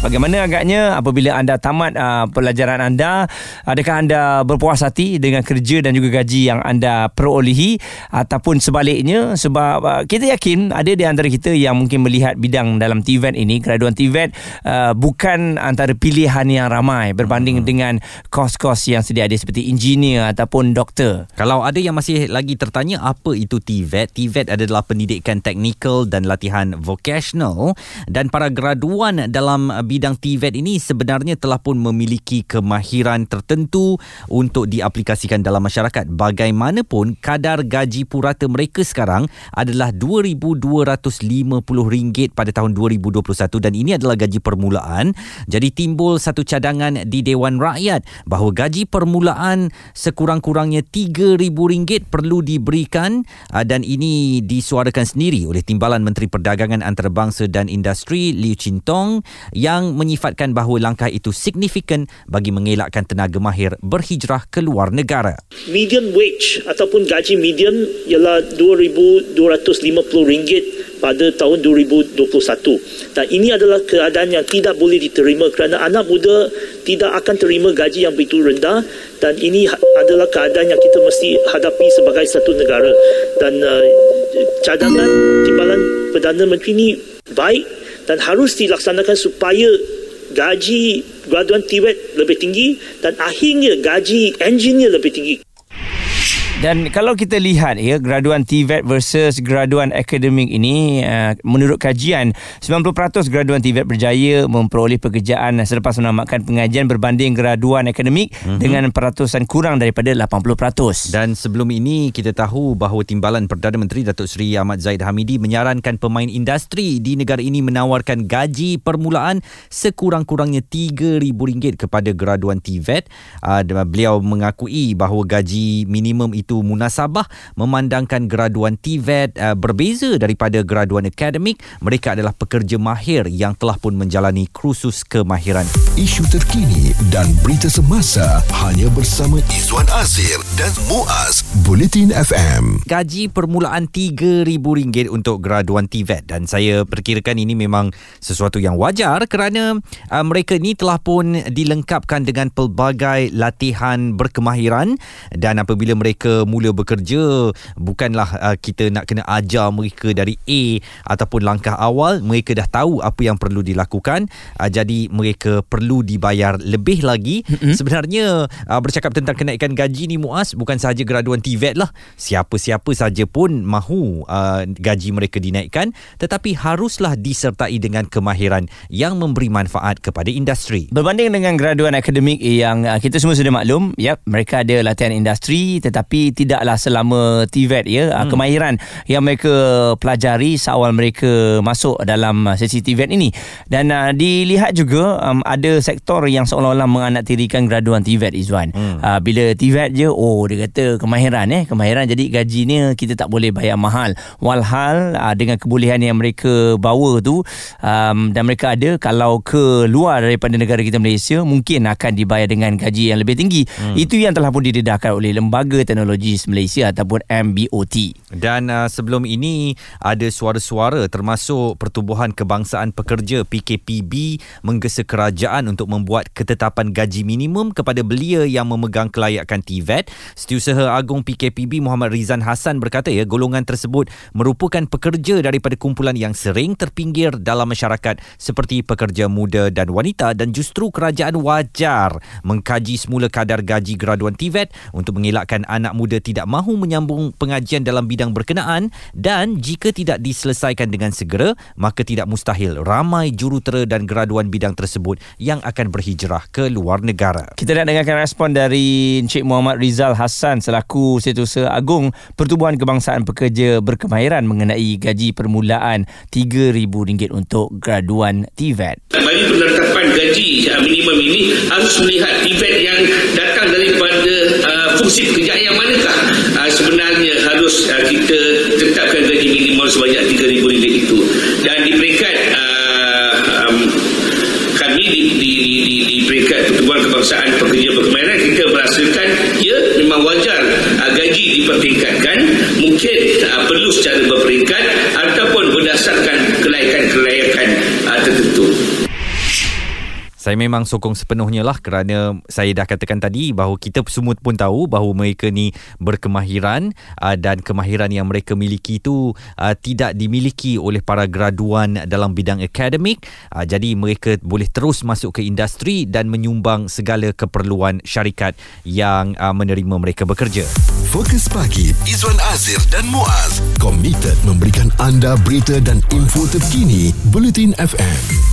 Bagaimana agaknya apabila anda tamat uh, pelajaran anda adakah anda berpuas hati dengan kerja dan juga gaji yang anda perolehi ataupun sebaliknya sebab uh, kita yakin ada di antara kita yang mungkin melihat bidang dalam TVET ini graduan TVET uh, bukan antara pilihan yang ramai berbanding hmm. dengan kos-kos yang sedia ada seperti engineer ataupun doktor. Kalau ada yang masih lagi tertanya apa itu TVET? TVET adalah pendidikan teknikal dan latihan vocational dan para graduan dalam bidang TVET ini sebenarnya telah pun memiliki kemahiran tertentu untuk diaplikasikan dalam masyarakat. Bagaimanapun, kadar gaji purata mereka sekarang adalah RM2,250 pada tahun 2021 dan ini adalah gaji permulaan. Jadi timbul satu cadangan di Dewan Rakyat bahawa gaji permulaan sekurang-kurangnya RM3,000 perlu diberikan ah, dan ini disuarakan sendiri oleh Timbalan Menteri Perdagangan Antarabangsa dan Industri Liu Chin Tong yang yang menyifatkan bahawa langkah itu signifikan bagi mengelakkan tenaga mahir berhijrah ke luar negara. Median wage ataupun gaji median ialah RM2,250 pada tahun 2021. Dan ini adalah keadaan yang tidak boleh diterima kerana anak muda tidak akan terima gaji yang begitu rendah dan ini adalah keadaan yang kita mesti hadapi sebagai satu negara. Dan uh, cadangan timbalan Perdana Menteri ini baik dan harus dilaksanakan supaya gaji graduan TVET lebih tinggi dan akhirnya gaji engineer lebih tinggi. Dan kalau kita lihat ya graduan TVET versus graduan akademik ini uh, menurut kajian 90% graduan TVET berjaya memperoleh pekerjaan selepas menamatkan pengajian berbanding graduan akademik mm-hmm. dengan peratusan kurang daripada 80%. Dan sebelum ini kita tahu bahawa Timbalan Perdana Menteri Datuk Seri Ahmad Zaid Hamidi menyarankan pemain industri di negara ini menawarkan gaji permulaan sekurang-kurangnya RM3,000 kepada graduan TVET. Uh, beliau mengakui bahawa gaji minimum itu itu munasabah memandangkan graduan TVET uh, berbeza daripada graduan akademik. Mereka adalah pekerja mahir yang telah pun menjalani kursus kemahiran. Isu terkini dan berita semasa hanya bersama Izwan Azir dan Muaz Bulletin FM gaji permulaan RM3,000 untuk graduan TVET dan saya perkirakan ini memang sesuatu yang wajar kerana uh, mereka ini telah pun dilengkapkan dengan pelbagai latihan berkemahiran. Dan apabila mereka mula bekerja bukanlah uh, kita nak kena ajar mereka dari A ataupun langkah awal mereka dah tahu apa yang perlu dilakukan. Uh, jadi mereka perlu dibayar lebih lagi. Mm-hmm. sebenarnya uh, bercakap tentang kenaikan gaji ni Muaz bukan sahaja graduan TVET lah. Siapa-siapa saja pun mahu uh, gaji mereka dinaikkan tetapi haruslah disertai dengan kemahiran yang memberi manfaat kepada industri. Berbanding dengan graduan akademik yang uh, kita semua sudah maklum yep mereka ada latihan industri tetapi tidaklah selama TVET ya. Ah, hmm. kemahiran yang mereka pelajari seawal mereka masuk dalam ah, sesi TVET ini. Dan uh, dilihat juga um, ada sektor yang seolah-olah menganaktirikan graduan TVET Izwan. Hmm. uh, bila TVET je oh dia kata kemahiran eh kemahiran jadi gajinya kita tak boleh bayar mahal walhal uh, dengan kebolehan yang mereka bawa tu um, dan mereka ada kalau ke luar daripada negara kita Malaysia mungkin akan dibayar dengan gaji yang lebih tinggi hmm. itu yang telah pun didedahkan oleh lembaga teknologi Teknologi Malaysia ataupun MBOT. Dan uh, sebelum ini ada suara-suara termasuk Pertubuhan Kebangsaan Pekerja PKPB menggesa kerajaan untuk membuat ketetapan gaji minimum kepada belia yang memegang kelayakan TVET. Setiausaha Agung PKPB Muhammad Rizan Hassan berkata ya golongan tersebut merupakan pekerja daripada kumpulan yang sering terpinggir dalam masyarakat seperti pekerja muda dan wanita dan justru kerajaan wajar mengkaji semula kadar gaji graduan TVET untuk mengelakkan anak muda tidak mahu menyambung pengajian dalam bidang berkenaan dan jika tidak diselesaikan dengan segera maka tidak mustahil ramai jurutera dan graduan bidang tersebut yang akan berhijrah ke luar negara. Kita nak dengarkan respon dari Encik Muhammad Rizal Hassan selaku Setiausaha Agung Pertubuhan Kebangsaan Pekerja Berkemahiran mengenai gaji permulaan RM3,000 untuk graduan TVET. Bagi penetapan gaji minimum ini harus melihat TVET yang datang daripada uh, fungsi pekerjaan yang manakah uh, sebenarnya harus uh, kita tetapkan gaji minimum sebanyak RM3,000 itu dan di peringkat uh, um, kami di, di, di, di, di peringkat pertubuhan kebangsaan pekerja berkemahiran kita merasakan ya memang wajib dipertingkatkan mungkin uh, perlu secara berperingkat ataupun berdasarkan kelaikan-kelaikan uh, tertentu. Saya memang sokong sepenuhnya lah kerana saya dah katakan tadi bahawa kita semua pun tahu bahawa mereka ni berkemahiran uh, dan kemahiran yang mereka miliki itu uh, tidak dimiliki oleh para graduan dalam bidang akademik. Uh, jadi mereka boleh terus masuk ke industri dan menyumbang segala keperluan syarikat yang uh, menerima mereka bekerja. Fokus pagi Izwan Azir dan Muaz komited memberikan anda berita dan info terkini Bulletin FM.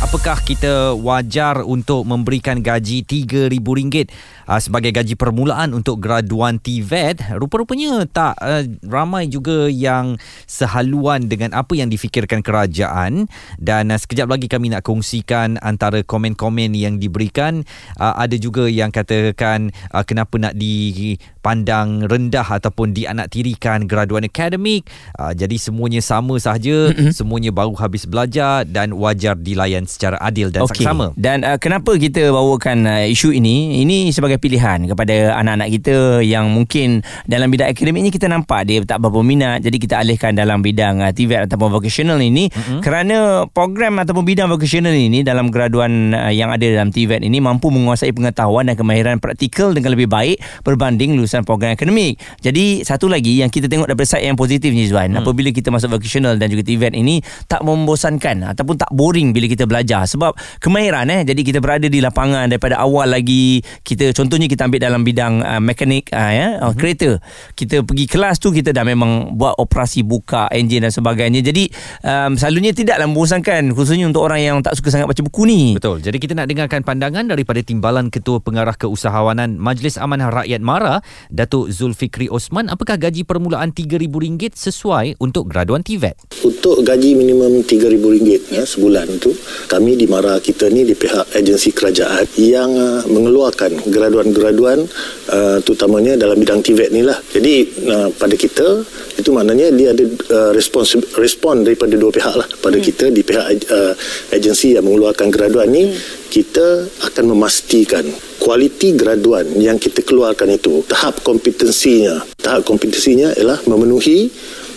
Apakah kita wajar untuk memberikan gaji RM3,000 uh, sebagai gaji permulaan untuk graduan TVET? Rupa-rupanya tak uh, ramai juga yang sehaluan dengan apa yang difikirkan kerajaan. Dan uh, sekejap lagi kami nak kongsikan antara komen-komen yang diberikan. Uh, ada juga yang katakan uh, kenapa nak dipandang rendah ataupun dianaktirikan graduan akademik? Uh, jadi semuanya sama sahaja semuanya baru habis belajar dan wajar dilayan secara adil dan Okey. saksama. Dan uh, kenapa kita bawakan uh, isu ini? Ini sebagai pilihan kepada anak-anak kita yang mungkin dalam bidang akademik ni kita nampak dia tak berapa minat. Jadi kita alihkan dalam bidang uh, TVET ataupun vocational ini mm-hmm. kerana program ataupun bidang vocational ini dalam graduan uh, yang ada dalam TVET ini mampu menguasai pengetahuan dan kemahiran praktikal dengan lebih baik berbanding lulusan program akademik. Jadi satu lagi yang kita tengok daripada side yang positif ni Zuan, hmm. apabila kita masuk vocational dan juga TVET ini tak membosankan ataupun tak boring bila kita belajar sebab kemahiran eh jadi kita berada di lapangan daripada awal lagi kita contohnya kita ambil dalam bidang uh, mekanik uh, ya uh, kereta. Kita pergi kelas tu kita dah memang buat operasi buka enjin dan sebagainya. Jadi um, selalunya tidaklah membosankan khususnya untuk orang yang tak suka sangat baca buku ni. Betul. Jadi kita nak dengarkan pandangan daripada Timbalan Ketua Pengarah Keusahawanan Majlis Amanah Rakyat MARA, Datuk Zulfikri Osman, apakah gaji permulaan RM3,000 sesuai untuk graduan TVET? Untuk gaji minimum RM3,000 ya, sebulan tu kami di MARA kita ni di pihak agensi kerajaan yang uh, mengeluarkan graduan-graduan uh, terutamanya dalam bidang TVET ni lah. Jadi uh, pada kita itu maknanya dia ada uh, respons respon daripada dua pihak lah. Pada hmm. kita di pihak uh, agensi yang mengeluarkan graduan ni hmm. kita akan memastikan kualiti graduan yang kita keluarkan itu tahap kompetensinya tahap kompetensinya ialah memenuhi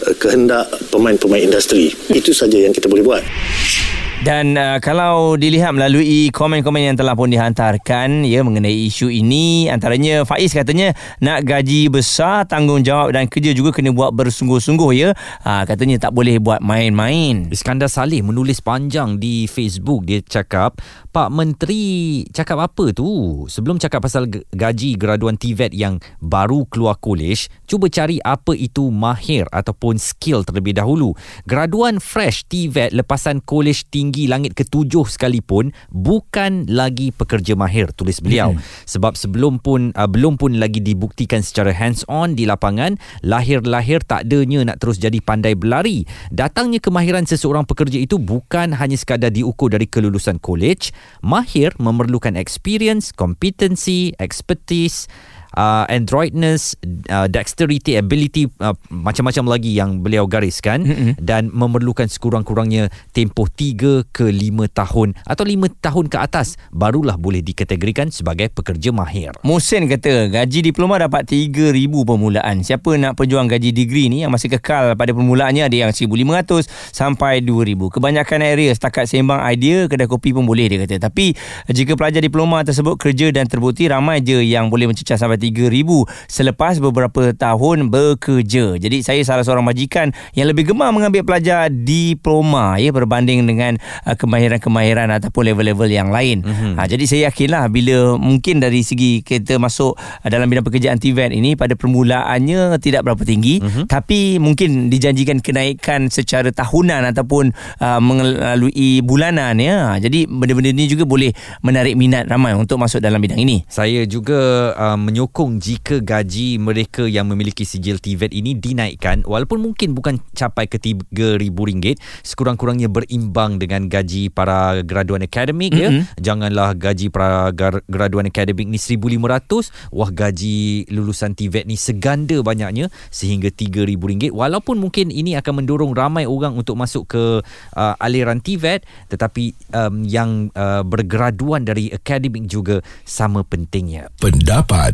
uh, kehendak pemain-pemain industri. Itu saja yang kita boleh buat. Dan uh, kalau dilihat melalui komen-komen yang telah pun dihantarkan ya mengenai isu ini antaranya Faiz katanya nak gaji besar tanggungjawab dan kerja juga kena buat bersungguh-sungguh ya. Ha, katanya tak boleh buat main-main. Iskandar Saleh menulis panjang di Facebook dia cakap Pak Menteri cakap apa tu sebelum cakap pasal gaji graduan TVET yang baru keluar kolej cuba cari apa itu mahir ataupun skill terlebih dahulu graduan fresh TVET lepasan kolej tinggi langit ketujuh sekalipun bukan lagi pekerja mahir tulis beliau. Hmm. sebab sebelum pun uh, belum pun lagi dibuktikan secara hands on di lapangan lahir-lahir tak adanya nak terus jadi pandai berlari. Datangnya kemahiran seseorang pekerja itu bukan hanya sekadar diukur dari kelulusan kolej. Mahir memerlukan experience kompetensi expertise uh, adroitness, uh, dexterity, ability uh, macam-macam lagi yang beliau gariskan mm-hmm. dan memerlukan sekurang-kurangnya tempoh 3 ke 5 tahun atau 5 tahun ke atas barulah boleh dikategorikan sebagai pekerja mahir. Musin kata gaji diploma dapat 3000 permulaan. Siapa nak perjuang gaji degree ni yang masih kekal pada permulaannya ada yang 1500 sampai 2000. Kebanyakan area setakat sembang idea kedai kopi pun boleh dia kata. Tapi jika pelajar diploma tersebut kerja dan terbukti ramai je yang boleh mencecah sampai 3000 selepas beberapa tahun bekerja. Jadi saya salah seorang majikan yang lebih gemar mengambil pelajar diploma ya berbanding dengan uh, kemahiran-kemahiran ataupun level-level yang lain. Mm-hmm. Ha, jadi saya yakinlah bila mungkin dari segi kita masuk uh, dalam bidang pekerjaan TVET ini pada permulaannya tidak berapa tinggi mm-hmm. tapi mungkin dijanjikan kenaikan secara tahunan ataupun uh, melalui bulanan ya. Jadi benda-benda ini juga boleh menarik minat ramai untuk masuk dalam bidang ini. Saya juga uh, menyokong jika gaji mereka yang memiliki sijil TVET ini dinaikkan walaupun mungkin bukan capai ke RM3,000 sekurang-kurangnya berimbang dengan gaji para graduan akademik mm-hmm. ya. Janganlah gaji para gar- graduan akademik ni 1,500 wah gaji lulusan TVET ni seganda banyaknya sehingga RM3,000 walaupun mungkin ini akan mendorong ramai orang untuk masuk ke uh, aliran TVET tetapi um, yang uh, bergraduan dari akademik juga sama pentingnya. Pendapat,